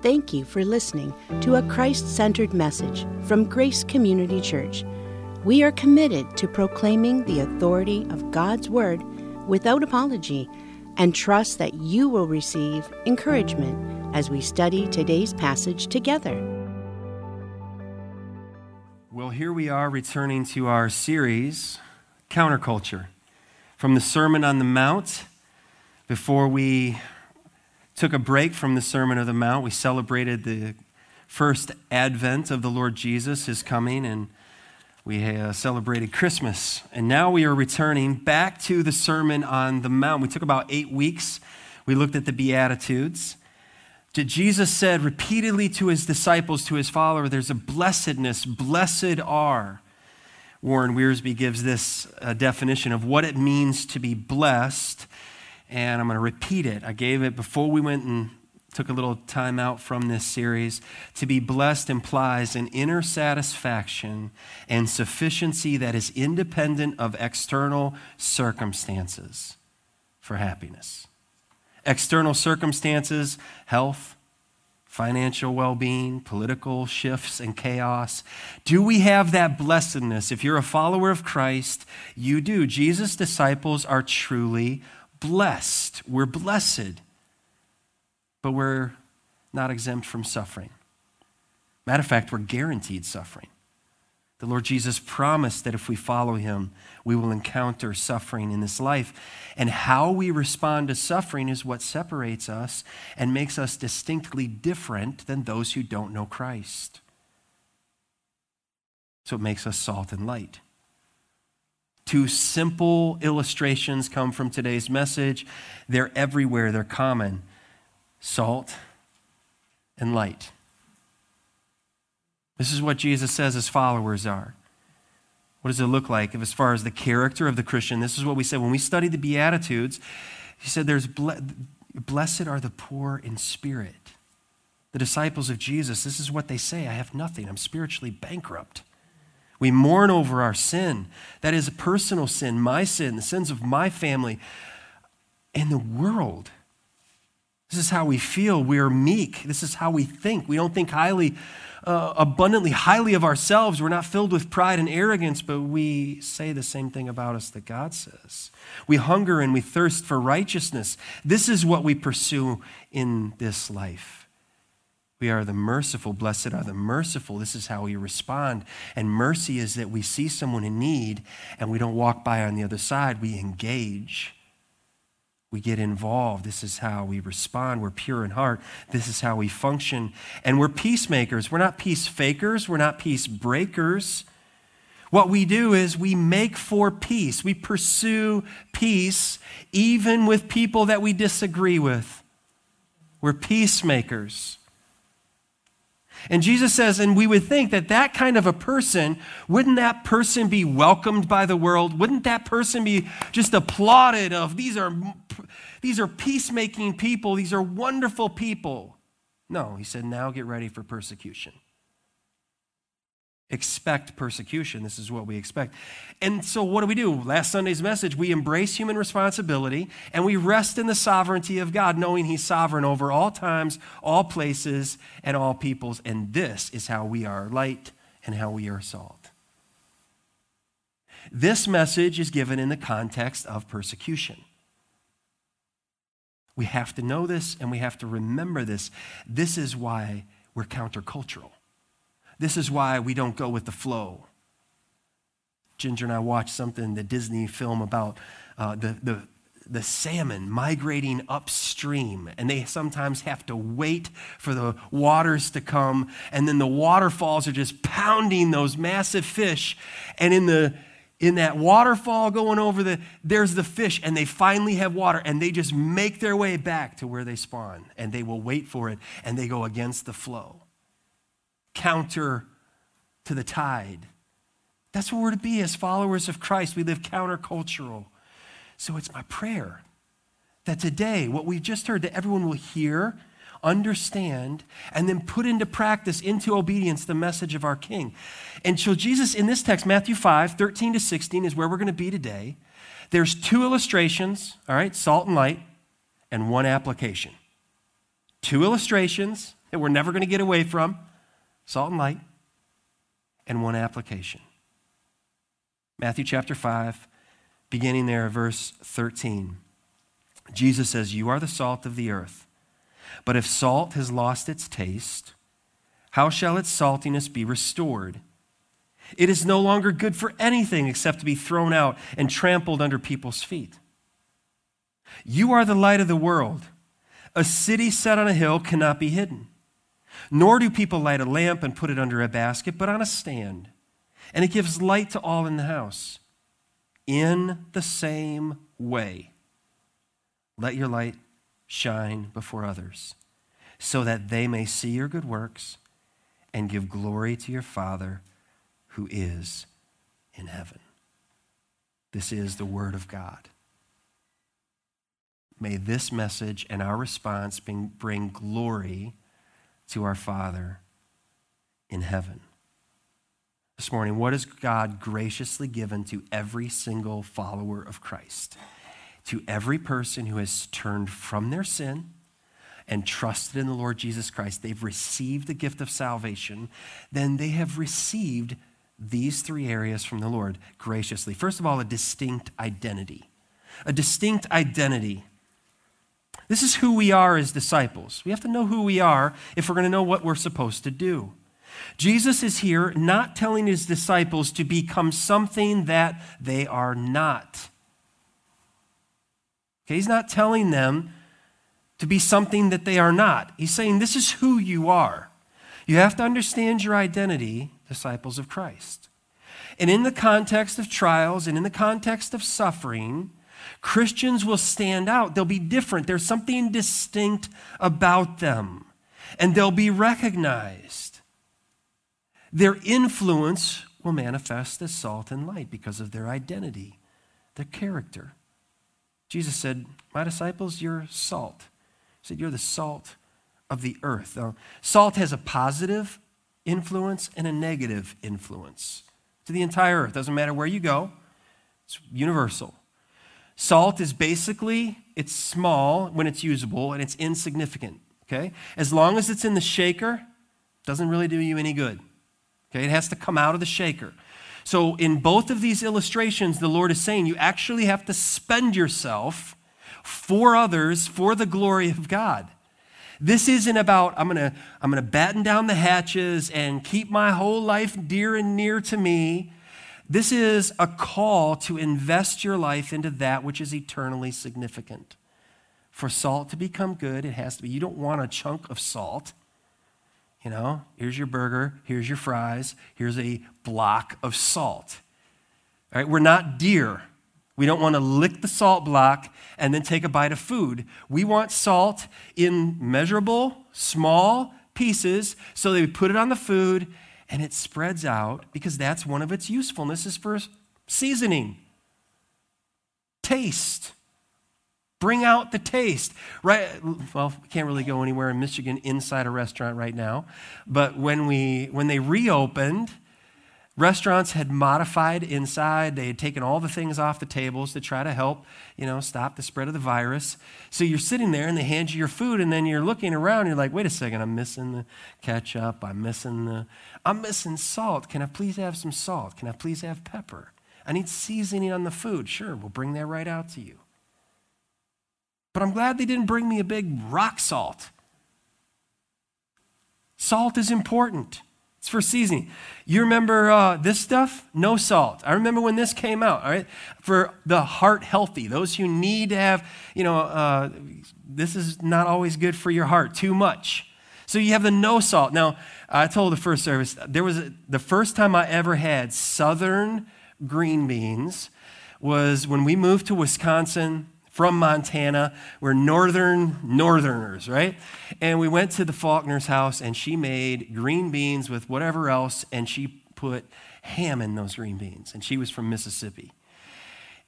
Thank you for listening to a Christ centered message from Grace Community Church. We are committed to proclaiming the authority of God's Word without apology and trust that you will receive encouragement as we study today's passage together. Well, here we are returning to our series, Counterculture, from the Sermon on the Mount. Before we took a break from the Sermon of the Mount. We celebrated the first advent of the Lord Jesus, his coming, and we uh, celebrated Christmas. And now we are returning back to the Sermon on the Mount. We took about eight weeks. We looked at the Beatitudes. Jesus said repeatedly to his disciples, to his followers, there's a blessedness, blessed are. Warren Wiersbe gives this uh, definition of what it means to be blessed and I'm going to repeat it. I gave it before we went and took a little time out from this series. To be blessed implies an inner satisfaction and sufficiency that is independent of external circumstances for happiness. External circumstances, health, financial well being, political shifts and chaos. Do we have that blessedness? If you're a follower of Christ, you do. Jesus' disciples are truly blessed. We're blessed, but we're not exempt from suffering. Matter of fact, we're guaranteed suffering. The Lord Jesus promised that if we follow him, we will encounter suffering in this life. And how we respond to suffering is what separates us and makes us distinctly different than those who don't know Christ. So it makes us salt and light. Two simple illustrations come from today's message. They're everywhere, they're common salt and light. This is what Jesus says his followers are. What does it look like as far as the character of the Christian? This is what we said when we studied the Beatitudes. He said, There's blessed are the poor in spirit. The disciples of Jesus, this is what they say I have nothing, I'm spiritually bankrupt. We mourn over our sin. That is a personal sin, my sin, the sins of my family, and the world. This is how we feel. We are meek. This is how we think. We don't think highly, uh, abundantly highly of ourselves. We're not filled with pride and arrogance, but we say the same thing about us that God says. We hunger and we thirst for righteousness. This is what we pursue in this life. We are the merciful. Blessed are the merciful. This is how we respond. And mercy is that we see someone in need and we don't walk by on the other side. We engage. We get involved. This is how we respond. We're pure in heart. This is how we function. And we're peacemakers. We're not peace fakers. We're not peace breakers. What we do is we make for peace. We pursue peace even with people that we disagree with. We're peacemakers. And Jesus says, and we would think that that kind of a person, wouldn't that person be welcomed by the world? Wouldn't that person be just applauded of these are these are peacemaking people, these are wonderful people? No, he said, now get ready for persecution expect persecution. This is what we expect. And so, what do we do? Last Sunday's message we embrace human responsibility and we rest in the sovereignty of God, knowing He's sovereign over all times, all places, and all peoples. And this is how we are light and how we are salt. This message is given in the context of persecution. We have to know this and we have to remember this. This is why we're countercultural. This is why we don't go with the flow. Ginger and I watched something, the Disney film about uh, the, the, the salmon migrating upstream, and they sometimes have to wait for the waters to come, and then the waterfalls are just pounding those massive fish. And in the in that waterfall going over the there's the fish and they finally have water and they just make their way back to where they spawn and they will wait for it and they go against the flow counter to the tide. That's what we're to be as followers of Christ. We live countercultural. So it's my prayer that today, what we've just heard, that everyone will hear, understand, and then put into practice, into obedience, the message of our King. And so, Jesus, in this text, Matthew 5, 13 to 16, is where we're going to be today. There's two illustrations, all right, salt and light, and one application. Two illustrations, that we're never going to get away from salt and light, and one application. Matthew chapter 5, beginning there, verse 13. Jesus says, You are the salt of the earth. But if salt has lost its taste, how shall its saltiness be restored? It is no longer good for anything except to be thrown out and trampled under people's feet. You are the light of the world. A city set on a hill cannot be hidden. Nor do people light a lamp and put it under a basket, but on a stand. And it gives light to all in the house. In the same way, let your light shine before others, so that they may see your good works and give glory to your Father who is in heaven. This is the Word of God. May this message and our response bring, bring glory to our Father in heaven. This morning, what has God graciously given to every single follower of Christ? To every person who has turned from their sin and trusted in the Lord Jesus Christ, they've received the gift of salvation, then they have received these three areas from the Lord graciously. First of all, a distinct identity. A distinct identity. This is who we are as disciples. We have to know who we are if we're going to know what we're supposed to do. Jesus is here not telling his disciples to become something that they are not. Okay, he's not telling them to be something that they are not. He's saying this is who you are. You have to understand your identity, disciples of Christ. And in the context of trials and in the context of suffering, Christians will stand out. They'll be different. There's something distinct about them, and they'll be recognized. Their influence will manifest as salt and light because of their identity, their character. Jesus said, My disciples, you're salt. He said, You're the salt of the earth. Now, salt has a positive influence and a negative influence to the entire earth. Doesn't matter where you go, it's universal. Salt is basically, it's small when it's usable and it's insignificant, okay? As long as it's in the shaker, doesn't really do you any good. Okay, it has to come out of the shaker. So in both of these illustrations, the Lord is saying you actually have to spend yourself for others for the glory of God. This isn't about I'm going to I'm going to batten down the hatches and keep my whole life dear and near to me this is a call to invest your life into that which is eternally significant. For salt to become good, it has to be. You don't want a chunk of salt. You know, here's your burger, here's your fries, here's a block of salt. All right, we're not deer. We don't want to lick the salt block and then take a bite of food. We want salt in measurable, small pieces so that we put it on the food and it spreads out because that's one of its usefulnesses for seasoning. Taste. Bring out the taste. Right well, we can't really go anywhere in Michigan inside a restaurant right now, but when we when they reopened, Restaurants had modified inside. They had taken all the things off the tables to try to help, you know, stop the spread of the virus. So you're sitting there and they hand you your food and then you're looking around and you're like, wait a second, I'm missing the ketchup. I'm missing the, I'm missing salt. Can I please have some salt? Can I please have pepper? I need seasoning on the food. Sure, we'll bring that right out to you. But I'm glad they didn't bring me a big rock salt. Salt is important. It's for seasoning. You remember uh, this stuff? No salt. I remember when this came out, all right? For the heart healthy, those who need to have, you know, uh, this is not always good for your heart, too much. So you have the no salt. Now, I told the first service, there was a, the first time I ever had southern green beans was when we moved to Wisconsin from Montana. We're northern northerners, right? And we went to the Faulkner's house and she made green beans with whatever else and she put ham in those green beans. And she was from Mississippi.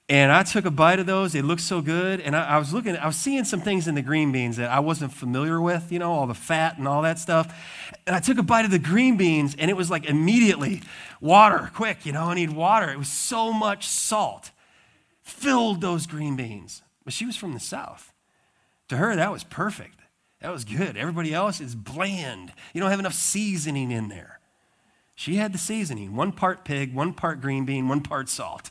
And I took a bite of those. They looked so good. And I, I, was looking, I was seeing some things in the green beans that I wasn't familiar with, you know, all the fat and all that stuff. And I took a bite of the green beans and it was like immediately water, quick, you know, I need water. It was so much salt, filled those green beans. But she was from the South. To her, that was perfect. That was good. Everybody else is bland. You don't have enough seasoning in there. She had the seasoning one part pig, one part green bean, one part salt.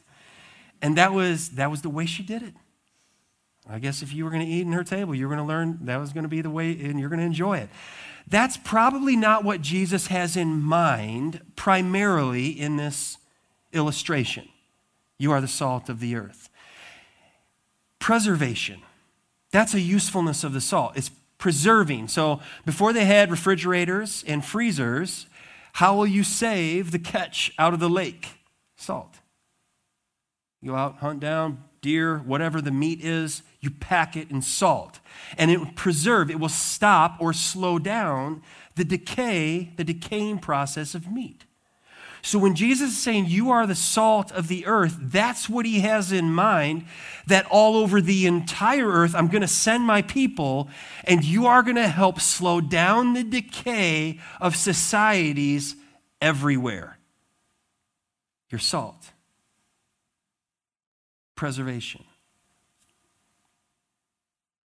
And that was, that was the way she did it. I guess if you were going to eat in her table, you were going to learn that was going to be the way, and you're going to enjoy it. That's probably not what Jesus has in mind primarily in this illustration. You are the salt of the earth. Preservation. That's a usefulness of the salt. It's preserving. So before they had refrigerators and freezers, how will you save the catch out of the lake? Salt. You go out, hunt down deer, whatever the meat is, you pack it in salt. And it will preserve, it will stop or slow down the decay, the decaying process of meat. So when Jesus is saying, You are the salt of the earth, that's what he has in mind. That all over the entire earth, I'm going to send my people, and you are going to help slow down the decay of societies everywhere. You're salt. Preservation.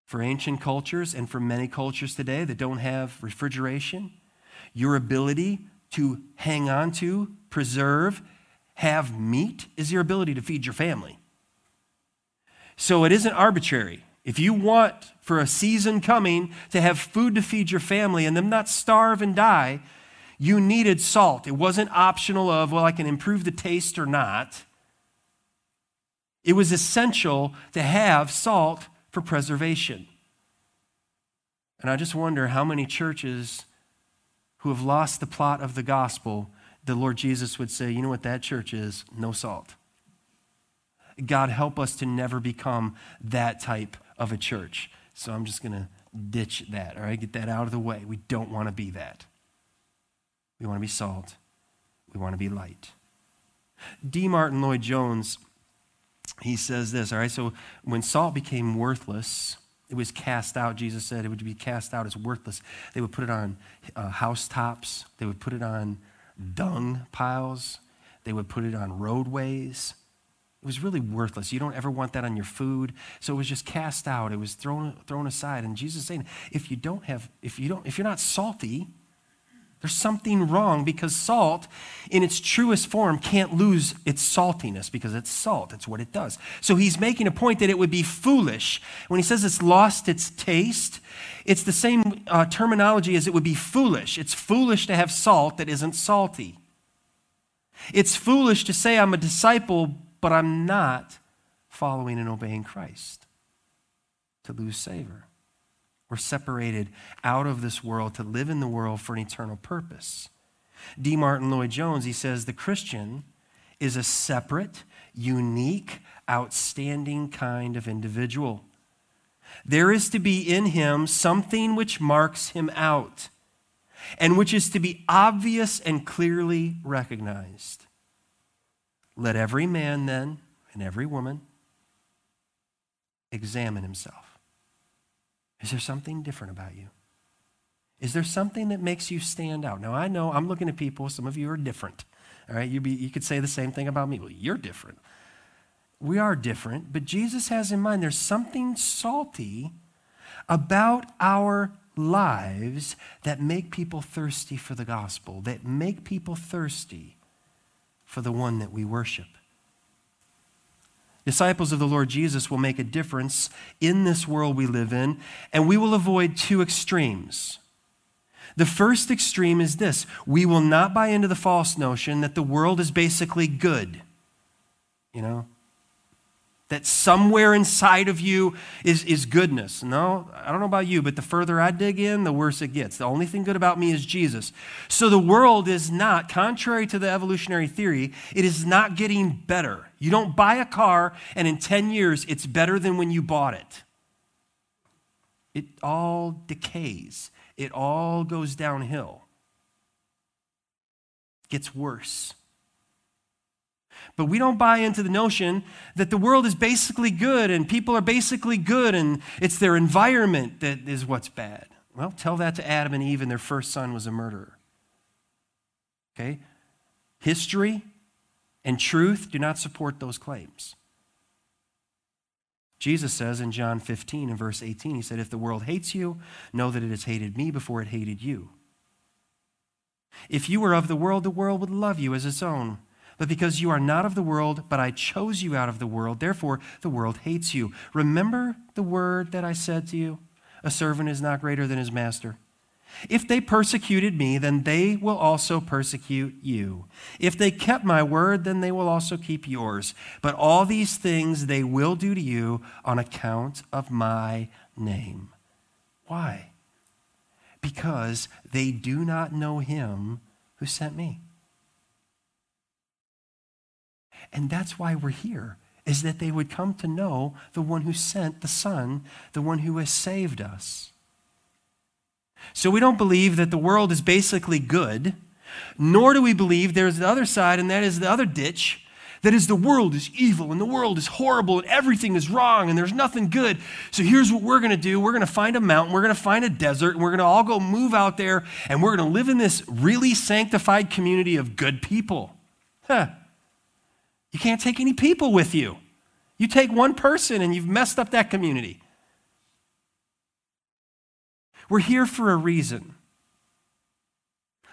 For ancient cultures and for many cultures today that don't have refrigeration, your ability to hang on to, preserve, have meat is your ability to feed your family. So it isn't arbitrary. If you want for a season coming to have food to feed your family and them not starve and die, you needed salt. It wasn't optional of, well, I can improve the taste or not. It was essential to have salt for preservation. And I just wonder how many churches who have lost the plot of the gospel, the Lord Jesus would say, you know what that church is? No salt. God, help us to never become that type of a church. So I'm just going to ditch that, all right? Get that out of the way. We don't want to be that. We want to be salt. We want to be light. D. Martyn Lloyd-Jones, he says this, all right? So when salt became worthless, it was cast out. Jesus said it would be cast out as worthless. They would put it on uh, housetops, they would put it on dung piles, they would put it on roadways. It was really worthless. You don't ever want that on your food. So it was just cast out. It was thrown, thrown aside. And Jesus saying, if you don't have, if you don't, if you're not salty, there's something wrong because salt, in its truest form, can't lose its saltiness because it's salt. It's what it does. So he's making a point that it would be foolish. When he says it's lost its taste, it's the same uh, terminology as it would be foolish. It's foolish to have salt that isn't salty. It's foolish to say I'm a disciple, but I'm not following and obeying Christ to lose savor. We're separated out of this world to live in the world for an eternal purpose. D. Martyn Lloyd-Jones, he says, the Christian is a separate, unique, outstanding kind of individual. There is to be in him something which marks him out and which is to be obvious and clearly recognized. Let every man then and every woman examine himself. Is there something different about you? Is there something that makes you stand out? Now, I know I'm looking at people, some of you are different. All right, you, be, you could say the same thing about me. Well, you're different. We are different, but Jesus has in mind there's something salty about our lives that make people thirsty for the gospel, that make people thirsty for the one that we worship. Disciples of the Lord Jesus will make a difference in this world we live in, and we will avoid two extremes. The first extreme is this we will not buy into the false notion that the world is basically good. You know, that somewhere inside of you is, is goodness. No, I don't know about you, but the further I dig in, the worse it gets. The only thing good about me is Jesus. So the world is not, contrary to the evolutionary theory, it is not getting better. You don't buy a car and in 10 years it's better than when you bought it. It all decays, it all goes downhill, gets worse. But we don't buy into the notion that the world is basically good and people are basically good and it's their environment that is what's bad. Well, tell that to Adam and Eve and their first son was a murderer. Okay? History and truth do not support those claims. Jesus says in John 15 and verse 18, He said, If the world hates you, know that it has hated me before it hated you. If you were of the world, the world would love you as its own. But because you are not of the world, but I chose you out of the world, therefore the world hates you. Remember the word that I said to you? A servant is not greater than his master. If they persecuted me, then they will also persecute you. If they kept my word, then they will also keep yours. But all these things they will do to you on account of my name. Why? Because they do not know him who sent me. And that's why we're here, is that they would come to know the one who sent the Son, the one who has saved us. So we don't believe that the world is basically good, nor do we believe there's the other side, and that is the other ditch. That is, the world is evil and the world is horrible and everything is wrong and there's nothing good. So here's what we're going to do we're going to find a mountain, we're going to find a desert, and we're going to all go move out there and we're going to live in this really sanctified community of good people. Huh. You can't take any people with you. You take one person and you've messed up that community. We're here for a reason.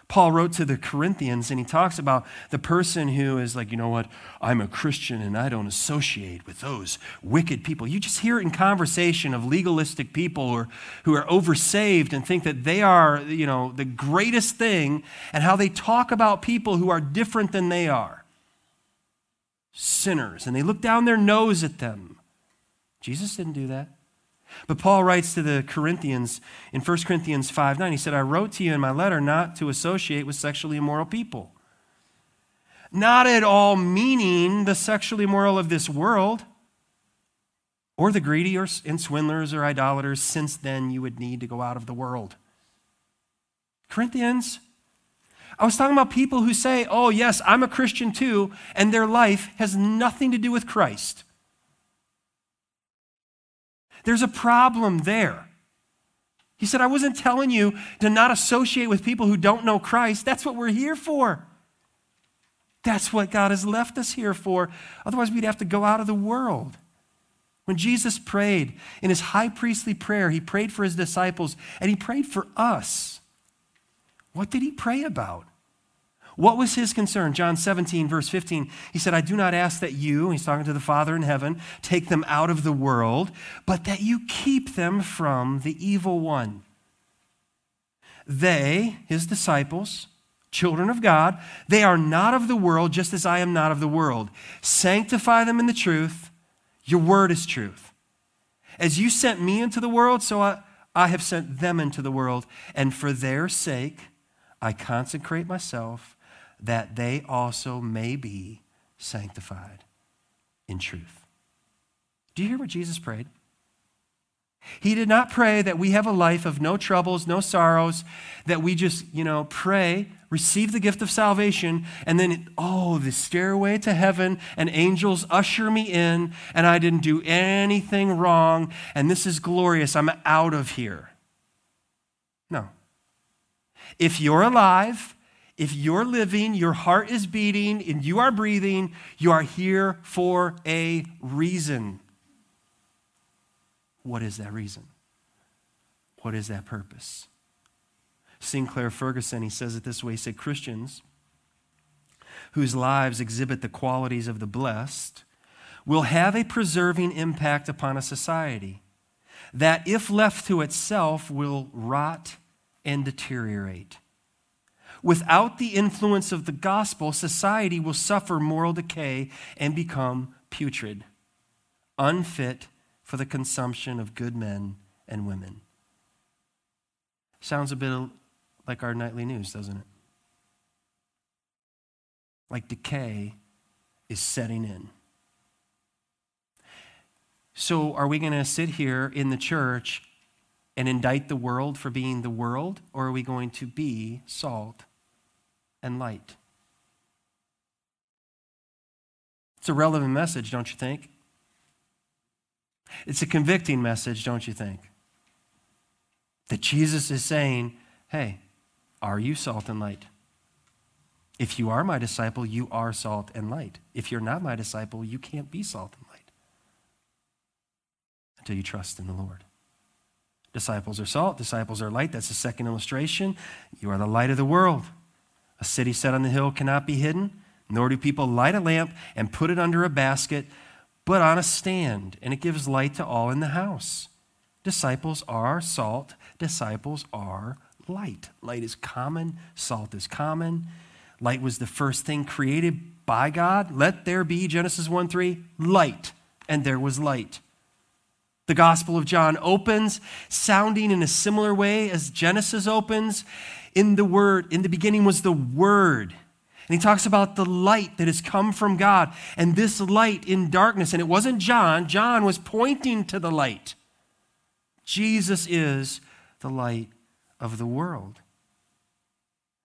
Paul wrote to the Corinthians and he talks about the person who is like, you know what, I'm a Christian and I don't associate with those wicked people. You just hear it in conversation of legalistic people or, who are oversaved and think that they are, you know, the greatest thing and how they talk about people who are different than they are. Sinners. And they look down their nose at them. Jesus didn't do that. But Paul writes to the Corinthians in 1 Corinthians 5 9, he said, I wrote to you in my letter not to associate with sexually immoral people. Not at all meaning the sexually immoral of this world or the greedy or, and swindlers or idolaters, since then you would need to go out of the world. Corinthians, I was talking about people who say, oh, yes, I'm a Christian too, and their life has nothing to do with Christ. There's a problem there. He said, I wasn't telling you to not associate with people who don't know Christ. That's what we're here for. That's what God has left us here for. Otherwise, we'd have to go out of the world. When Jesus prayed in his high priestly prayer, he prayed for his disciples and he prayed for us. What did he pray about? What was his concern? John 17, verse 15, he said, I do not ask that you, he's talking to the Father in heaven, take them out of the world, but that you keep them from the evil one. They, his disciples, children of God, they are not of the world, just as I am not of the world. Sanctify them in the truth. Your word is truth. As you sent me into the world, so I, I have sent them into the world. And for their sake, I consecrate myself that they also may be sanctified in truth. Do you hear what Jesus prayed? He did not pray that we have a life of no troubles, no sorrows, that we just, you know, pray, receive the gift of salvation, and then, oh, the stairway to heaven, and angels usher me in, and I didn't do anything wrong, and this is glorious. I'm out of here. No. If you're alive, if you're living, your heart is beating, and you are breathing, you are here for a reason. What is that reason? What is that purpose? Sinclair Ferguson, he says it this way he said, Christians whose lives exhibit the qualities of the blessed will have a preserving impact upon a society that, if left to itself, will rot and deteriorate. Without the influence of the gospel, society will suffer moral decay and become putrid, unfit for the consumption of good men and women. Sounds a bit like our nightly news, doesn't it? Like decay is setting in. So, are we going to sit here in the church and indict the world for being the world, or are we going to be salt and light. It's a relevant message, don't you think? It's a convicting message, don't you think? That Jesus is saying, hey, are you salt and light? If you are my disciple, you are salt and light. If you're not my disciple, you can't be salt and light. until you trust in the Lord. Disciples are salt, disciples are light. That's the second illustration. You are the light of the world. A city set on the hill cannot be hidden, nor do people light a lamp and put it under a basket, but on a stand, and it gives light to all in the house. Disciples are salt, disciples are light. Light is common, salt is common. Light was the first thing created by God. Let there be, Genesis 1 3, light. And there was light. The Gospel of John opens, sounding in a similar way as Genesis opens. In the Word, in the beginning was the Word. And he talks about the light that has come from God and this light in darkness. And it wasn't John, John was pointing to the light. Jesus is the light of the world.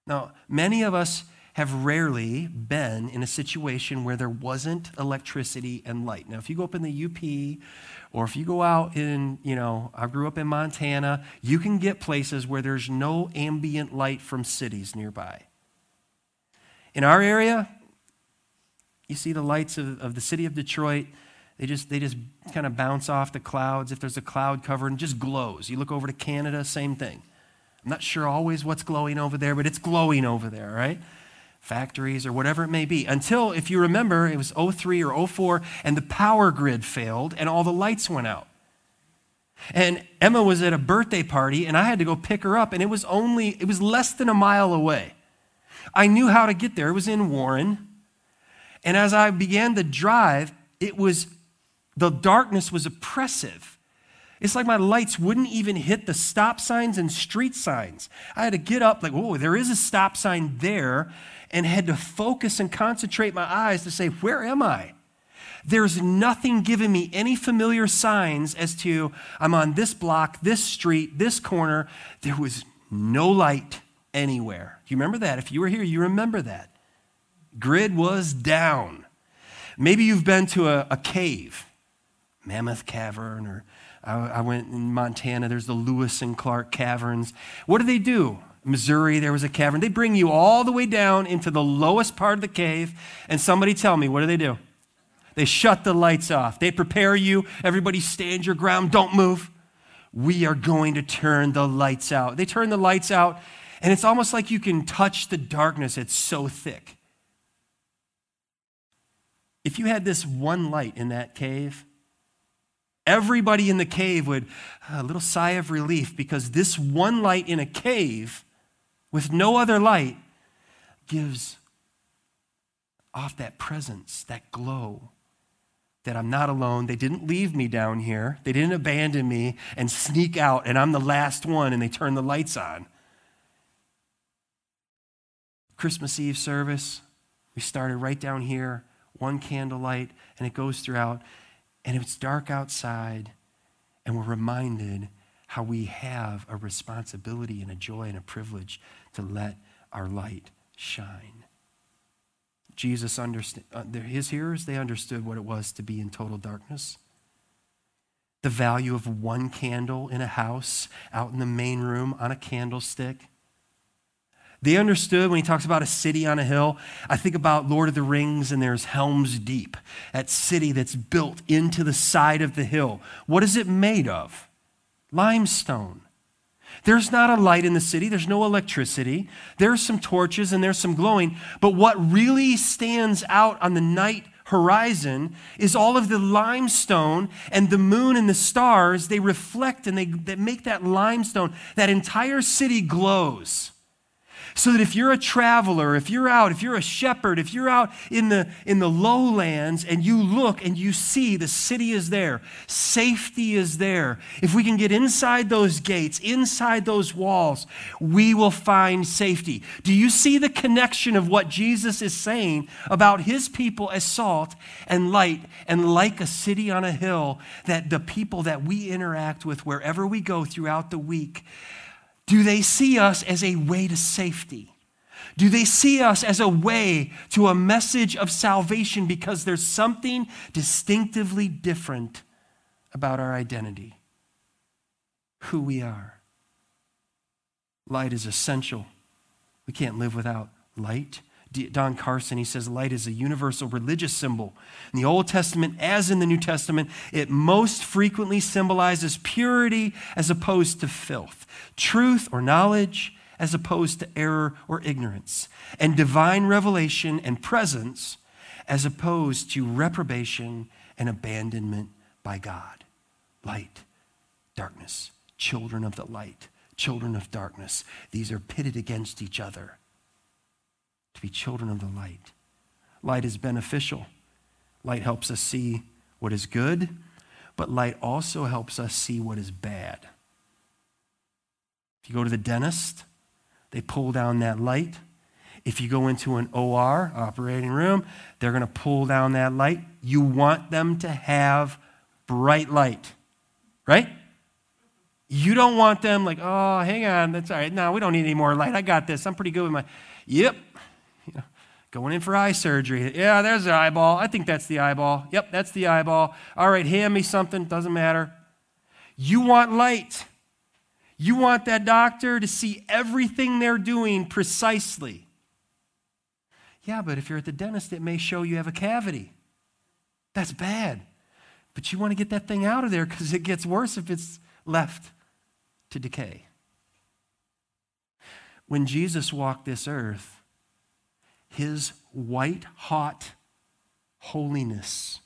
Now, many of us have rarely been in a situation where there wasn't electricity and light. Now, if you go up in the UP or if you go out in, you know, I grew up in Montana, you can get places where there's no ambient light from cities nearby. In our area, you see the lights of, of the city of Detroit. They just, they just kind of bounce off the clouds. If there's a cloud cover and just glows. You look over to Canada, same thing. I'm not sure always what's glowing over there, but it's glowing over there, right? Factories or whatever it may be. Until, if you remember, it was 03 or 04, and the power grid failed and all the lights went out. And Emma was at a birthday party, and I had to go pick her up, and it was only, it was less than a mile away. I knew how to get there. It was in Warren. And as I began to drive, it was, the darkness was oppressive. It's like my lights wouldn't even hit the stop signs and street signs. I had to get up, like, oh, there is a stop sign there, and had to focus and concentrate my eyes to say, where am I? There's nothing giving me any familiar signs as to I'm on this block, this street, this corner. There was no light anywhere. Do you remember that? If you were here, you remember that. Grid was down. Maybe you've been to a, a cave, Mammoth Cavern, or I, I went in Montana, there's the Lewis and Clark Caverns. What do they do? Missouri, there was a cavern. They bring you all the way down into the lowest part of the cave, and somebody tell me, what do they do? They shut the lights off. They prepare you. Everybody stand your ground. Don't move. We are going to turn the lights out. They turn the lights out, and it's almost like you can touch the darkness. It's so thick. If you had this one light in that cave, everybody in the cave would ah, a little sigh of relief because this one light in a cave with no other light gives off that presence, that glow that I'm not alone. They didn't leave me down here. They didn't abandon me and sneak out and I'm the last one and they turn the lights on. Christmas Eve service, we started right down here, one candlelight, and it goes throughout. And it's dark outside, and we're reminded how we have a responsibility and a joy and a privilege to let our light shine. Jesus understood, uh, his hearers, they understood what it was to be in total darkness. The value of one candle in a house, out in the main room on a candlestick. They understood when he talks about a city on a hill. I think about Lord of the Rings and there's Helm's Deep, that city that's built into the side of the hill. What is it made of? Limestone. There's not a light in the city, there's no electricity. There's some torches and there's some glowing. But what really stands out on the night horizon is all of the limestone and the moon and the stars. They reflect and they, they make that limestone, that entire city glows. So that if you're a traveler, if you're out, if you're a shepherd, if you're out in the, in the lowlands and you look and you see the city is there, safety is there, if we can get inside those gates, inside those walls, we will find safety. Do you see the connection of what Jesus is saying about his people as salt and light and like a city on a hill that the people that we interact with wherever we go throughout the week? Do they see us as a way to safety? Do they see us as a way to a message of salvation because there's something distinctively different about our identity, who we are? Light is essential. We can't live without light. Don Carson, he says light is a universal religious symbol. In the Old Testament, as in the New Testament, it most frequently symbolizes purity as opposed to filth, truth or knowledge as opposed to error or ignorance, and divine revelation and presence as opposed to reprobation and abandonment by God. Light, darkness, children of the light, children of darkness. These are pitted against each other to be children of the light. Light is beneficial. Light helps us see what is good, but light also helps us see what is bad. If you go to the dentist, they pull down that light. If you go into an OR, operating room, they're going to pull down that light. You want them to have bright light, right? You don't want them like, oh, hang on, that's all right. No, we don't need any more light. I got this. I'm pretty good with my. Yep. Going in for eye surgery. Yeah, there's the eyeball. I think that's the eyeball. Yep, that's the eyeball. All right, hand me something. Doesn't matter. You want light. You want that doctor to see everything they're doing precisely. Yeah, but if you're at the dentist, it may show you have a cavity. That's bad. But you want to get that thing out of there because it gets worse if it's left to decay. When Jesus walked this earth, his white hot holiness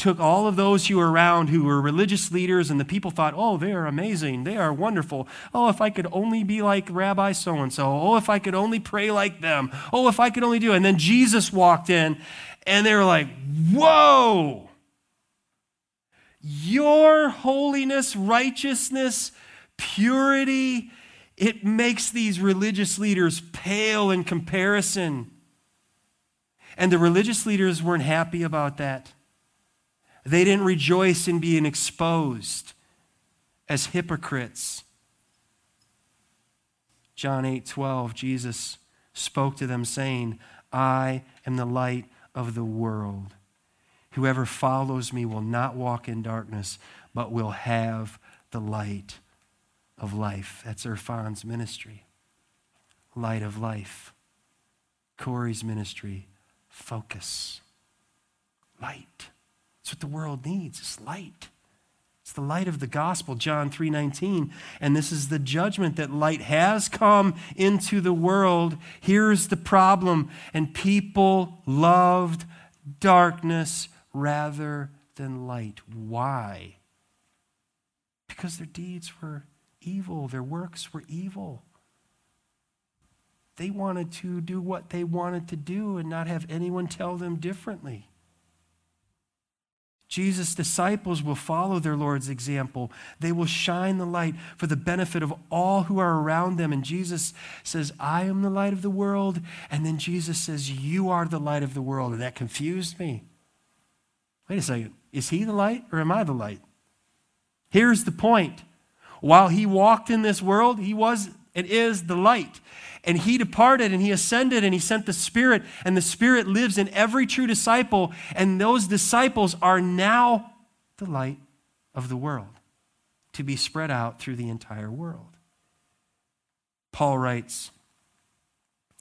took all of those who were around who were religious leaders, and the people thought, oh, they are amazing. They are wonderful. Oh, if I could only be like Rabbi so and so. Oh, if I could only pray like them. Oh, if I could only do. And then Jesus walked in, and they were like, whoa. Your holiness, righteousness, purity, it makes these religious leaders pale in comparison. And the religious leaders weren't happy about that. They didn't rejoice in being exposed as hypocrites. John 8 12, Jesus spoke to them, saying, I am the light of the world. Whoever follows me will not walk in darkness, but will have the light of life. That's Irfan's ministry. Light of life. Corey's ministry. Focus. Light. That's what the world needs It's light. It's the light of the gospel, John 3:19. And this is the judgment that light has come into the world. Here's the problem. And people loved darkness rather than light. Why? Because their deeds were evil, their works were evil. They wanted to do what they wanted to do and not have anyone tell them differently. Jesus' disciples will follow their Lord's example. They will shine the light for the benefit of all who are around them. And Jesus says, I am the light of the world. And then Jesus says, You are the light of the world. And that confused me. Wait a second. Is he the light or am I the light? Here's the point. While he walked in this world, he was and is the light. And he departed and he ascended and he sent the Spirit, and the Spirit lives in every true disciple. And those disciples are now the light of the world to be spread out through the entire world. Paul writes,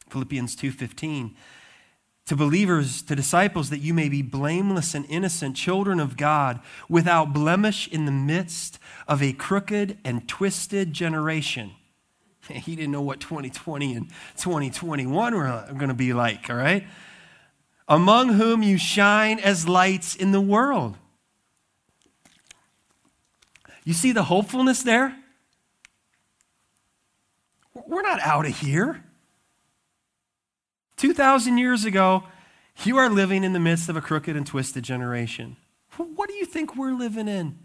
Philippians 2:15, to believers, to disciples, that you may be blameless and innocent, children of God, without blemish in the midst of a crooked and twisted generation he didn't know what 2020 and 2021 were going to be like, all right? Among whom you shine as lights in the world. You see the hopefulness there? We're not out of here. 2,000 years ago, you are living in the midst of a crooked and twisted generation. What do you think we're living in?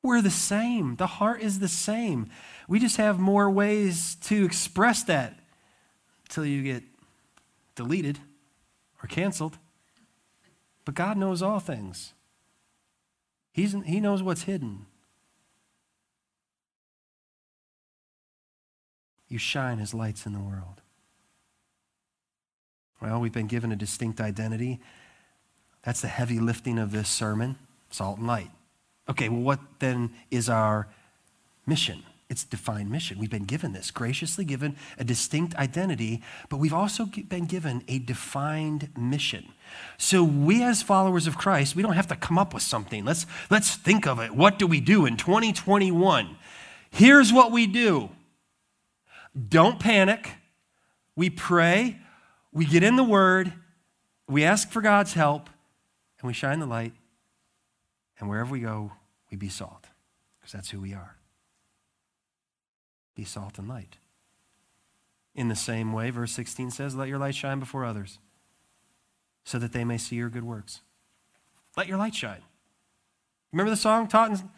We're the same. The heart is the same. We just have more ways to express that until you get deleted or canceled. But God knows all things, He's, He knows what's hidden. You shine as lights in the world. Well, we've been given a distinct identity. That's the heavy lifting of this sermon salt and light. Okay, well, what then is our mission? It's defined mission. We've been given this, graciously given a distinct identity, but we've also been given a defined mission. So we as followers of Christ, we don't have to come up with something. Let's let's think of it. What do we do in 2021? Here's what we do. Don't panic. We pray, we get in the word, we ask for God's help, and we shine the light. And wherever we go, we be salt, because that's who we are. Be salt and light. In the same way, verse 16 says, Let your light shine before others, so that they may see your good works. Let your light shine. Remember the song taught in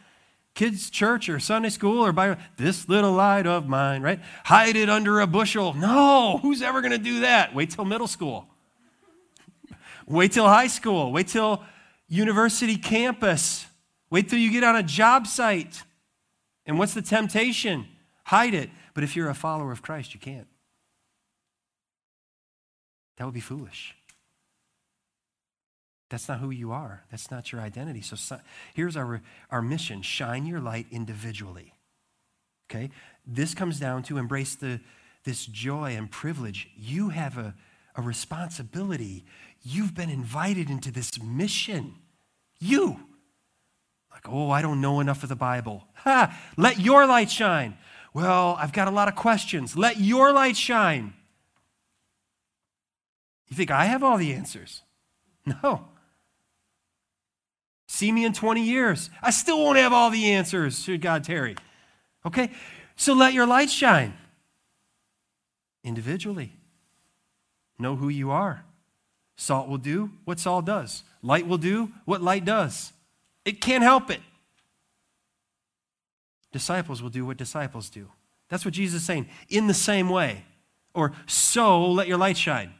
kids' church or Sunday school or by this little light of mine, right? Hide it under a bushel. No, who's ever going to do that? Wait till middle school. Wait till high school. Wait till university campus. Wait till you get on a job site. And what's the temptation? Hide it. But if you're a follower of Christ, you can't. That would be foolish. That's not who you are. That's not your identity. So, here's our, our mission shine your light individually. Okay? This comes down to embrace the, this joy and privilege. You have a, a responsibility. You've been invited into this mission. You. Like, oh, I don't know enough of the Bible. Ha! Let your light shine. Well, I've got a lot of questions. Let your light shine. You think I have all the answers? No. See me in 20 years. I still won't have all the answers, should God tarry. Okay? So let your light shine individually. Know who you are. Salt will do what salt does, light will do what light does. It can't help it. Disciples will do what disciples do. That's what Jesus is saying. In the same way. Or so let your light shine.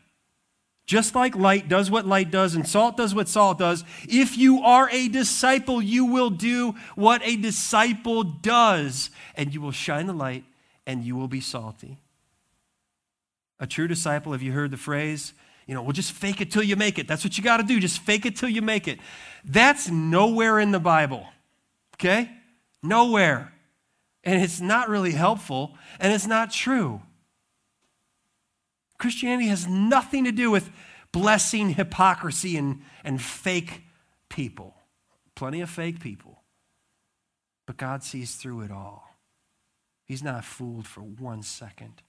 Just like light does what light does and salt does what salt does, if you are a disciple, you will do what a disciple does, and you will shine the light and you will be salty. A true disciple, have you heard the phrase? You know, well, just fake it till you make it. That's what you got to do. Just fake it till you make it. That's nowhere in the Bible. Okay? Nowhere. And it's not really helpful, and it's not true. Christianity has nothing to do with blessing hypocrisy and, and fake people. Plenty of fake people. But God sees through it all. He's not fooled for one second.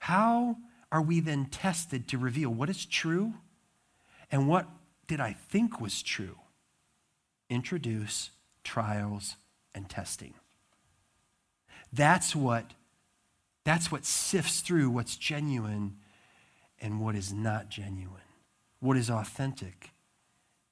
How are we then tested to reveal what is true and what did I think was true? Introduce trials and testing. That's what that's what sifts through what's genuine and what is not genuine, what is authentic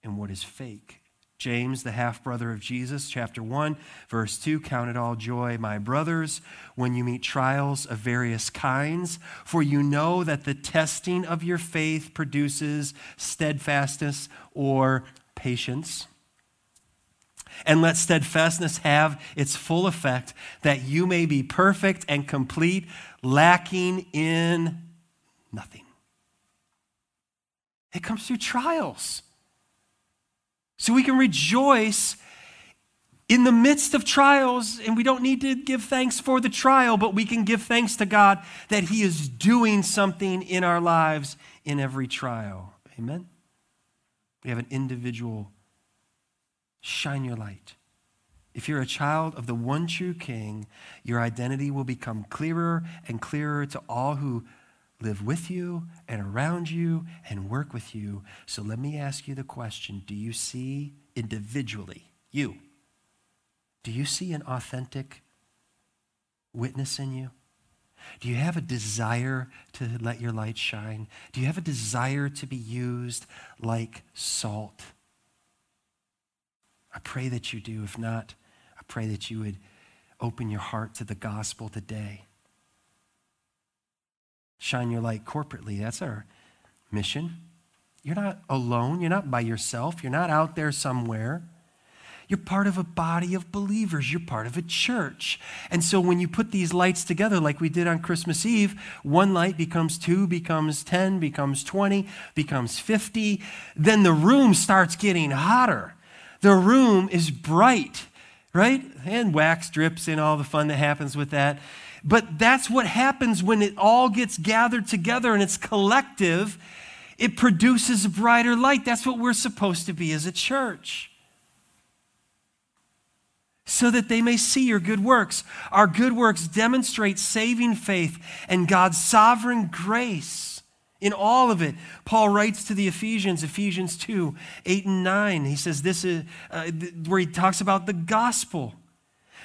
and what is fake. James, the half brother of Jesus, chapter 1, verse 2 Count it all joy, my brothers, when you meet trials of various kinds, for you know that the testing of your faith produces steadfastness or patience. And let steadfastness have its full effect, that you may be perfect and complete, lacking in nothing. It comes through trials. So we can rejoice in the midst of trials, and we don't need to give thanks for the trial, but we can give thanks to God that He is doing something in our lives in every trial. Amen? We have an individual shine your light. If you're a child of the one true King, your identity will become clearer and clearer to all who live with you and around you and work with you. So let me ask you the question Do you see individually, you, do you see an authentic witness in you? Do you have a desire to let your light shine? Do you have a desire to be used like salt? I pray that you do. If not, I pray that you would open your heart to the gospel today. Shine your light corporately. That's our mission. You're not alone. You're not by yourself. You're not out there somewhere. You're part of a body of believers. You're part of a church. And so when you put these lights together, like we did on Christmas Eve, one light becomes two, becomes 10, becomes 20, becomes 50. Then the room starts getting hotter the room is bright, right? And wax drips and all the fun that happens with that. But that's what happens when it all gets gathered together and it's collective. It produces a brighter light. That's what we're supposed to be as a church. So that they may see your good works. Our good works demonstrate saving faith and God's sovereign grace in all of it. Paul writes to the Ephesians, Ephesians 2 8 and 9. He says this is uh, where he talks about the gospel.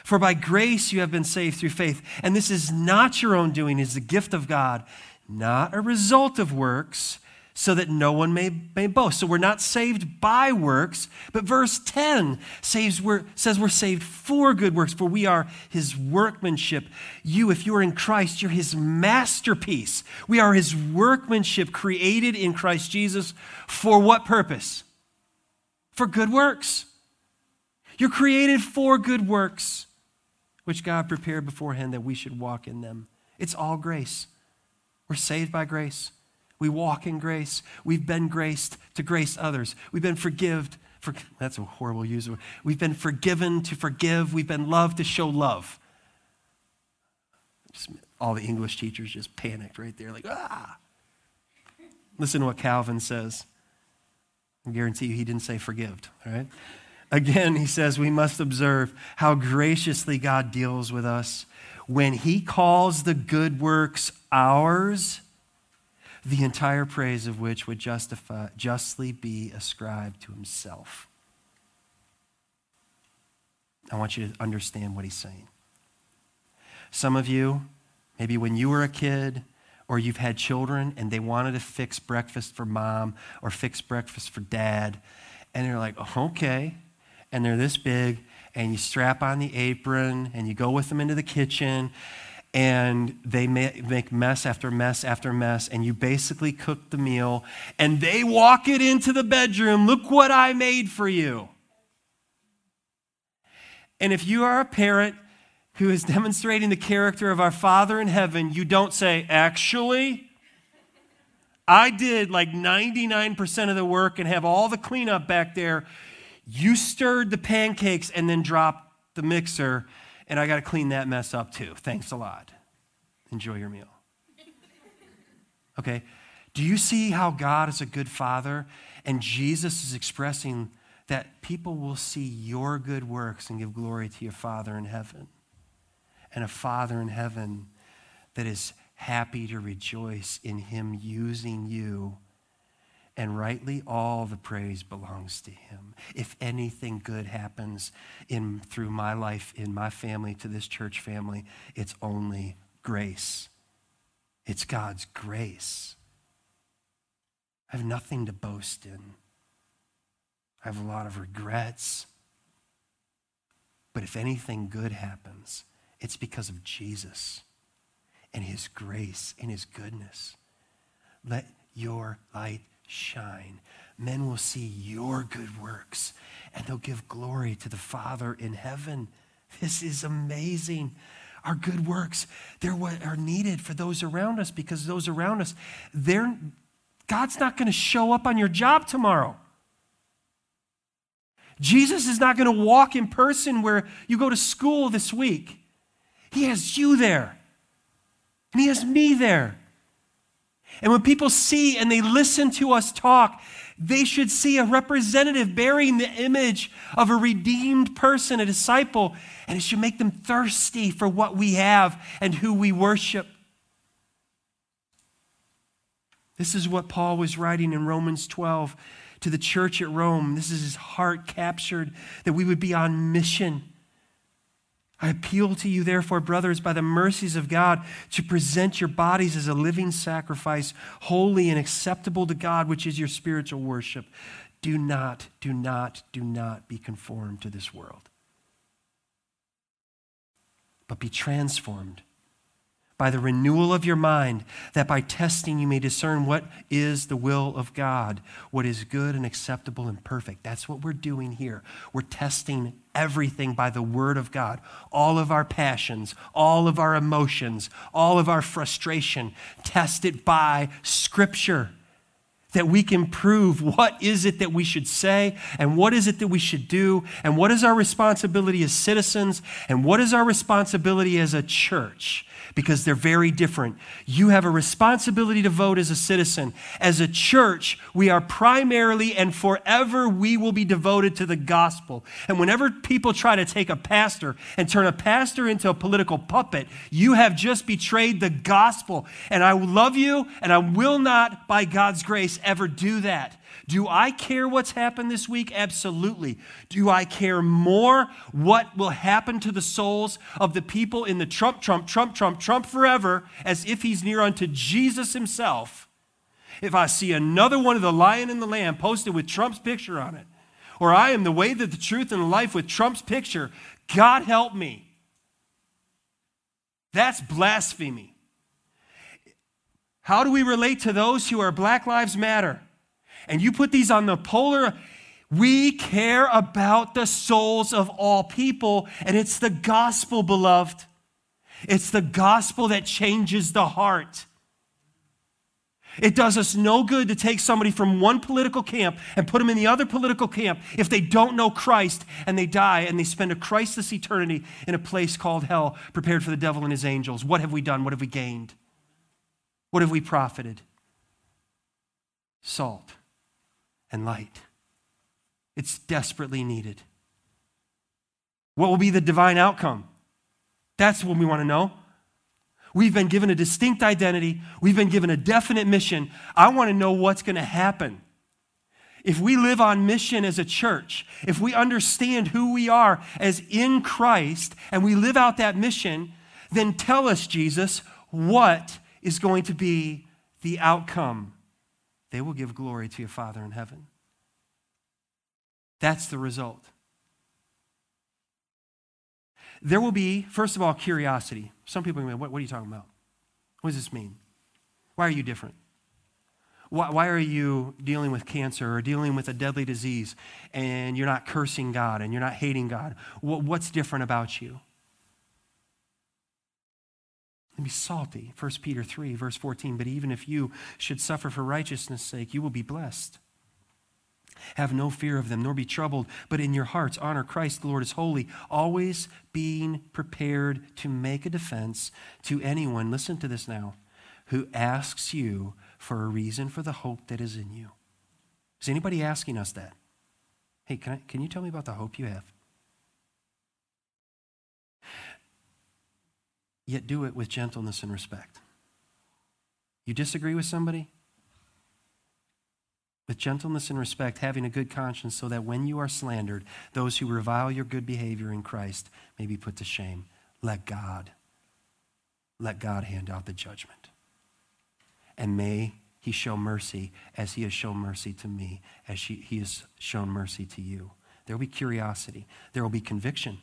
For by grace you have been saved through faith. And this is not your own doing, it's the gift of God, not a result of works, so that no one may, may boast. So we're not saved by works, but verse 10 saves we're, says we're saved for good works, for we are his workmanship. You, if you are in Christ, you're his masterpiece. We are his workmanship created in Christ Jesus for what purpose? For good works. You're created for good works which God prepared beforehand that we should walk in them. It's all grace. We're saved by grace. We walk in grace. We've been graced to grace others. We've been forgived. For, that's a horrible use We've been forgiven to forgive. We've been loved to show love. Just, all the English teachers just panicked right there, like, ah. Listen to what Calvin says. I guarantee you he didn't say forgived, all right? Again, he says we must observe how graciously God deals with us when he calls the good works ours, the entire praise of which would justify, justly be ascribed to himself. I want you to understand what he's saying. Some of you, maybe when you were a kid, or you've had children and they wanted to fix breakfast for mom or fix breakfast for dad, and they're like, oh, okay, and they're this big, and you strap on the apron and you go with them into the kitchen and they make mess after mess after mess, and you basically cook the meal, and they walk it into the bedroom. Look what I made for you. And if you are a parent who is demonstrating the character of our Father in heaven, you don't say, actually, I did like 99% of the work and have all the cleanup back there. You stirred the pancakes and then dropped the mixer, and I got to clean that mess up too. Thanks a lot. Enjoy your meal. Okay? Do you see how God is a good father? And Jesus is expressing that people will see your good works and give glory to your Father in heaven. And a Father in heaven that is happy to rejoice in Him using you and rightly all the praise belongs to him. If anything good happens in through my life, in my family, to this church family, it's only grace. It's God's grace. I have nothing to boast in. I have a lot of regrets. But if anything good happens, it's because of Jesus and his grace and his goodness. Let your light shine. Men will see your good works and they'll give glory to the Father in heaven. This is amazing. Our good works, they're what are needed for those around us because those around us, they're, God's not going to show up on your job tomorrow. Jesus is not going to walk in person where you go to school this week. He has you there, and He has me there. And when people see and they listen to us talk, they should see a representative bearing the image of a redeemed person, a disciple, and it should make them thirsty for what we have and who we worship. This is what Paul was writing in Romans 12 to the church at Rome. This is his heart captured that we would be on mission I appeal to you, therefore, brothers, by the mercies of God, to present your bodies as a living sacrifice, holy and acceptable to God, which is your spiritual worship. Do not, do not, do not be conformed to this world, but be transformed by the renewal of your mind, that by testing you may discern what is the will of God, what is good and acceptable and perfect. That's what we're doing here. We're testing everything by the Word of God. All of our passions, all of our emotions, all of our frustration, test it by Scripture. that we can prove what is it that we should say and what is it that we should do and what is our responsibility as citizens and what is our responsibility as a church because they're very different. You have a responsibility to vote as a citizen. As a church, we are primarily and forever we will be devoted to the gospel. And whenever people try to take a pastor and turn a pastor into a political puppet, you have just betrayed the gospel. And I love you and I will not by God's grace ever do that. Do I care what's happened this week? Absolutely. Do I care more what will happen to the souls of the people in the Trump, Trump, Trump, Trump, Trump forever as if he's near unto Jesus himself? If I see another one of the lion and the lamb posted with Trump's picture on it, or I am the way, that the truth, and the life with Trump's picture, God help me. That's blasphemy. How do we relate to those who are Black Lives Matter? And you put these on the polar, we care about the souls of all people, and it's the gospel, beloved. It's the gospel that changes the heart. It does us no good to take somebody from one political camp and put them in the other political camp if they don't know Christ and they die and they spend a Christless eternity in a place called hell, prepared for the devil and his angels. What have we done? What have we gained? What have we profited? Salt and light. It's desperately needed. What will be the divine outcome? That's what we want to know. We've been given a distinct identity, we've been given a definite mission. I want to know what's going to happen. If we live on mission as a church, if we understand who we are as in Christ and we live out that mission, then tell us, Jesus, what is going to be the outcome they will give glory to your Father in heaven. That's the result. There will be, first of all, curiosity. Some people to what, what are you talking about? What does this mean? Why are you different? Why, why are you dealing with cancer or dealing with a deadly disease and you're not cursing God and you're not hating God? What, what's different about you? Be salty. 1 Peter 3, verse 14. But even if you should suffer for righteousness' sake, you will be blessed. Have no fear of them, nor be troubled, but in your hearts honor Christ the Lord is holy, always being prepared to make a defense to anyone, listen to this now, who asks you for a reason for the hope that is in you. Is anybody asking us that? Hey, can, I, can you tell me about the hope you have? Yet do it with gentleness and respect. You disagree with somebody? With gentleness and respect, having a good conscience, so that when you are slandered, those who revile your good behavior in Christ may be put to shame. Let God, let God hand out the judgment. And may he show mercy as he has shown mercy to me, as she, he has shown mercy to you. There will be curiosity, there will be conviction.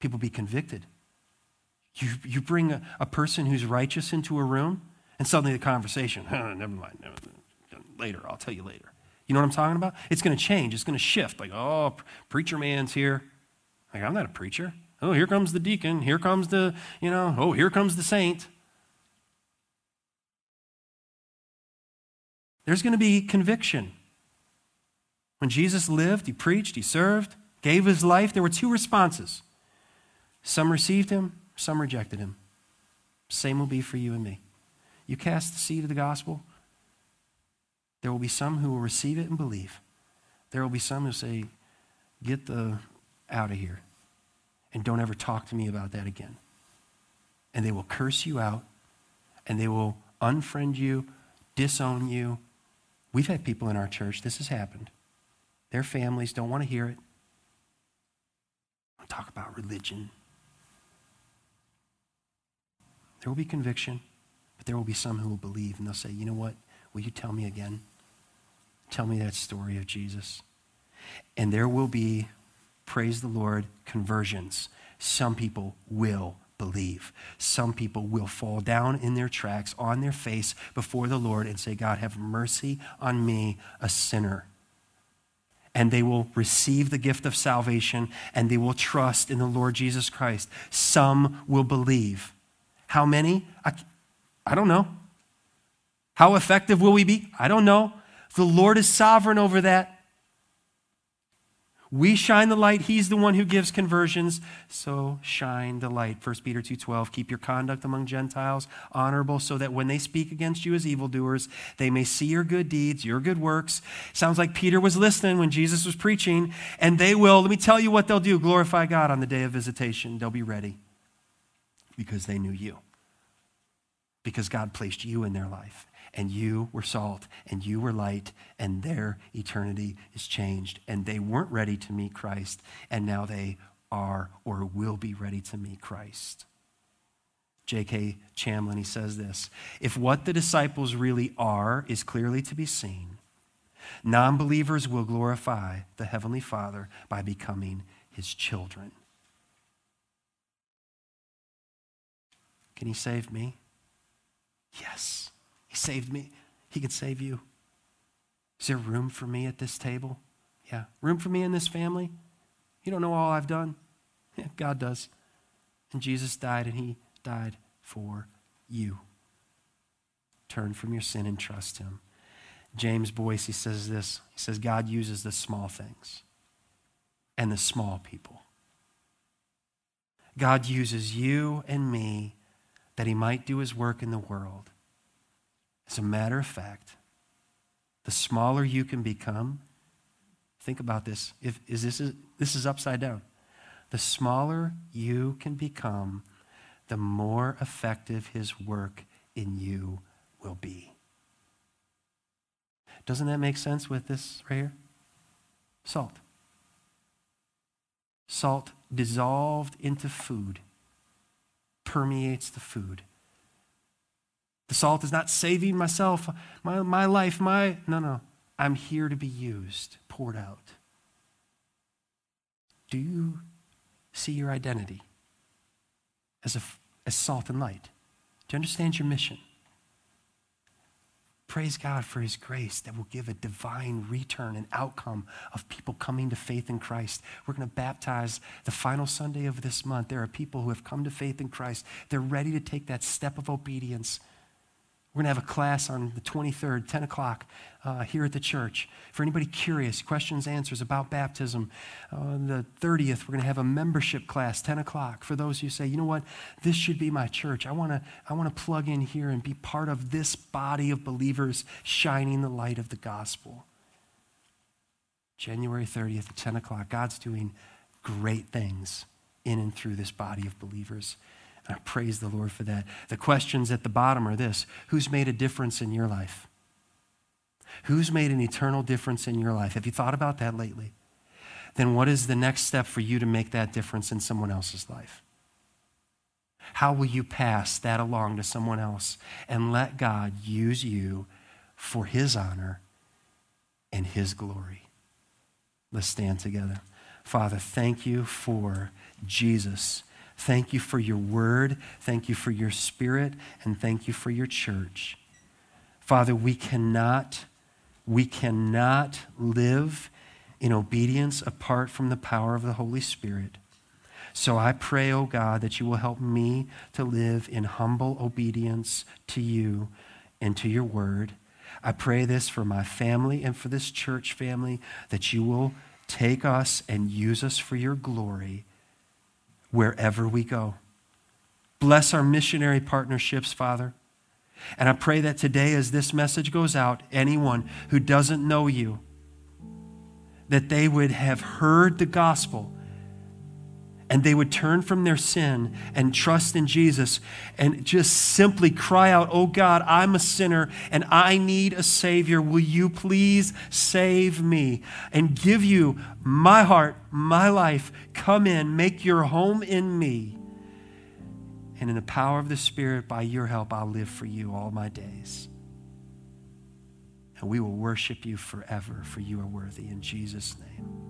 People be convicted you, you bring a, a person who's righteous into a room, and suddenly the conversation, oh, never mind, never, later, I'll tell you later. You know what I'm talking about? It's going to change. It's going to shift. Like, oh, preacher man's here. Like, I'm not a preacher. Oh, here comes the deacon. Here comes the, you know, oh, here comes the saint. There's going to be conviction. When Jesus lived, he preached, he served, gave his life, there were two responses. Some received him, some rejected him. Same will be for you and me. You cast the seed of the gospel, there will be some who will receive it and believe. There will be some who say, Get the out of here and don't ever talk to me about that again. And they will curse you out and they will unfriend you, disown you. We've had people in our church, this has happened. Their families don't want to hear it. Talk about religion. There will be conviction, but there will be some who will believe and they'll say, you know what? Will you tell me again? Tell me that story of Jesus. And there will be, praise the Lord, conversions. Some people will believe. Some people will fall down in their tracks, on their face before the Lord, and say, God, have mercy on me, a sinner. And they will receive the gift of salvation and they will trust in the Lord Jesus Christ. Some will believe. How many? I, I don't know. How effective will we be? I don't know. The Lord is sovereign over that. We shine the light. He's the one who gives conversions. So shine the light. 1 Peter 2:12. Keep your conduct among Gentiles honorable so that when they speak against you as evildoers, they may see your good deeds, your good works. Sounds like Peter was listening when Jesus was preaching, and they will, let me tell you what they'll do, glorify God on the day of visitation. They'll be ready because they knew you. Because God placed you in their life and you were salt, and you were light, and their eternity is changed. And they weren't ready to meet Christ, and now they are or will be ready to meet Christ. J.K. Chamblin, he says this If what the disciples really are is clearly to be seen, non believers will glorify the Heavenly Father by becoming his children. Can he save me? Yes. He saved me. He can save you. Is there room for me at this table? Yeah. Room for me in this family? You don't know all I've done? Yeah, God does. And Jesus died, and He died for you. Turn from your sin and trust Him. James Boice, he says this. He says, God uses the small things and the small people. God uses you and me that He might do His work in the world. As a matter of fact, the smaller you can become, think about this. If is this is this is upside down. The smaller you can become, the more effective his work in you will be. Doesn't that make sense with this right here? Salt. Salt dissolved into food permeates the food. The salt is not saving myself, my, my life, my. No, no. I'm here to be used, poured out. Do you see your identity as, a, as salt and light? Do you understand your mission? Praise God for His grace that will give a divine return and outcome of people coming to faith in Christ. We're going to baptize the final Sunday of this month. There are people who have come to faith in Christ. They're ready to take that step of obedience we're going to have a class on the 23rd, 10 o'clock, uh, here at the church. For anybody curious, questions, answers about baptism. On the 30th, we're going to have a membership class, 10 o'clock. For those who say, you know what, this should be my church. I want to I wanna plug in here and be part of this body of believers shining the light of the gospel. January 30th at 10 o'clock, God's doing great things in and through this body of believers. I praise the Lord for that. The questions at the bottom are this Who's made a difference in your life? Who's made an eternal difference in your life? Have you thought about that lately? Then what is the next step for you to make that difference in someone else's life? How will you pass that along to someone else and let God use you for His honor and His glory? Let's stand together. Father, thank you for Jesus Thank you for your word. Thank you for your spirit. And thank you for your church. Father, we cannot, we cannot live in obedience apart from the power of the Holy Spirit. So I pray, oh God, that you will help me to live in humble obedience to you and to your word. I pray this for my family and for this church family, that you will take us and use us for your glory wherever we go. Bless our missionary partnerships, Father. And I pray that today, as this message goes out, anyone who doesn't know you, that they would have heard the gospel and they would turn from their sin and trust in Jesus and just simply cry out, Oh God, I'm a sinner and I need a Savior. Will you please save me? And give you my heart, my life. Come in, make your home in me. And in the power of the Spirit, by your help, I'll live for you all my days. And we will worship you forever, for you are worthy. In Jesus' name.